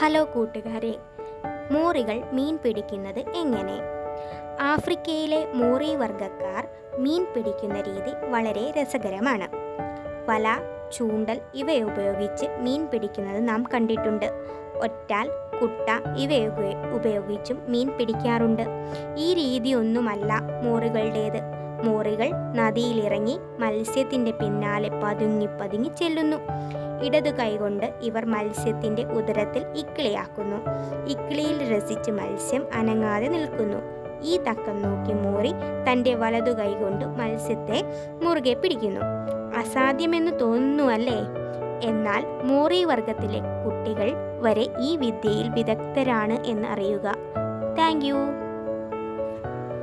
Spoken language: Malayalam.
ഹലോ കൂട്ടുകാരെ. മൂറികൾ മീൻ പിടിക്കുന്നത് എങ്ങനെ? ആഫ്രിക്കയിലെ മൂറി വർഗക്കാർ മീൻ പിടിക്കുന്ന രീതി വളരെ രസകരമാണ്. വല ചൂണ്ടൽ ഇവ ഉപയോഗിച്ച് മീൻ പിടിക്കുന്നത് നാം കണ്ടിട്ടുണ്ട്. ഒറ്റാൽ കുട്ട ഇവ ഉപയോഗിച്ചും മീൻ പിടിക്കാറുണ്ട്. ഈ രീതിയൊന്നുമല്ല മോറികളുടേത്. മോറികൾ നദിയിലിറങ്ങി മത്സ്യത്തിന്റെ പിന്നാലെ പതുങ്ങി പതുങ്ങി ചെല്ലുന്നു. ഇടതു കൈകൊണ്ട് ഇവർ മത്സ്യത്തിന്റെ ഉദരത്തിൽ ഇക്കിളിയാക്കുന്നു. ഇക്കിളിയിൽ രസിച്ച് മത്സ്യം അനങ്ങാതെ നിൽക്കുന്നു. ഈ തക്കം നോക്കി മോറി തന്റെ വലതു കൈകൊണ്ട് മത്സ്യത്തെ മുറുകെ പിടിക്കുന്നു. അസാധ്യമെന്ന് തോന്നുന്നു അല്ലേ എന്നാൽ മോറി വർഗത്തിലെ കുട്ടികൾ വരെ ഈ വിദ്യയിൽ വിദഗ്ധരാണ് എന്ന് അറിയുക. താങ്ക്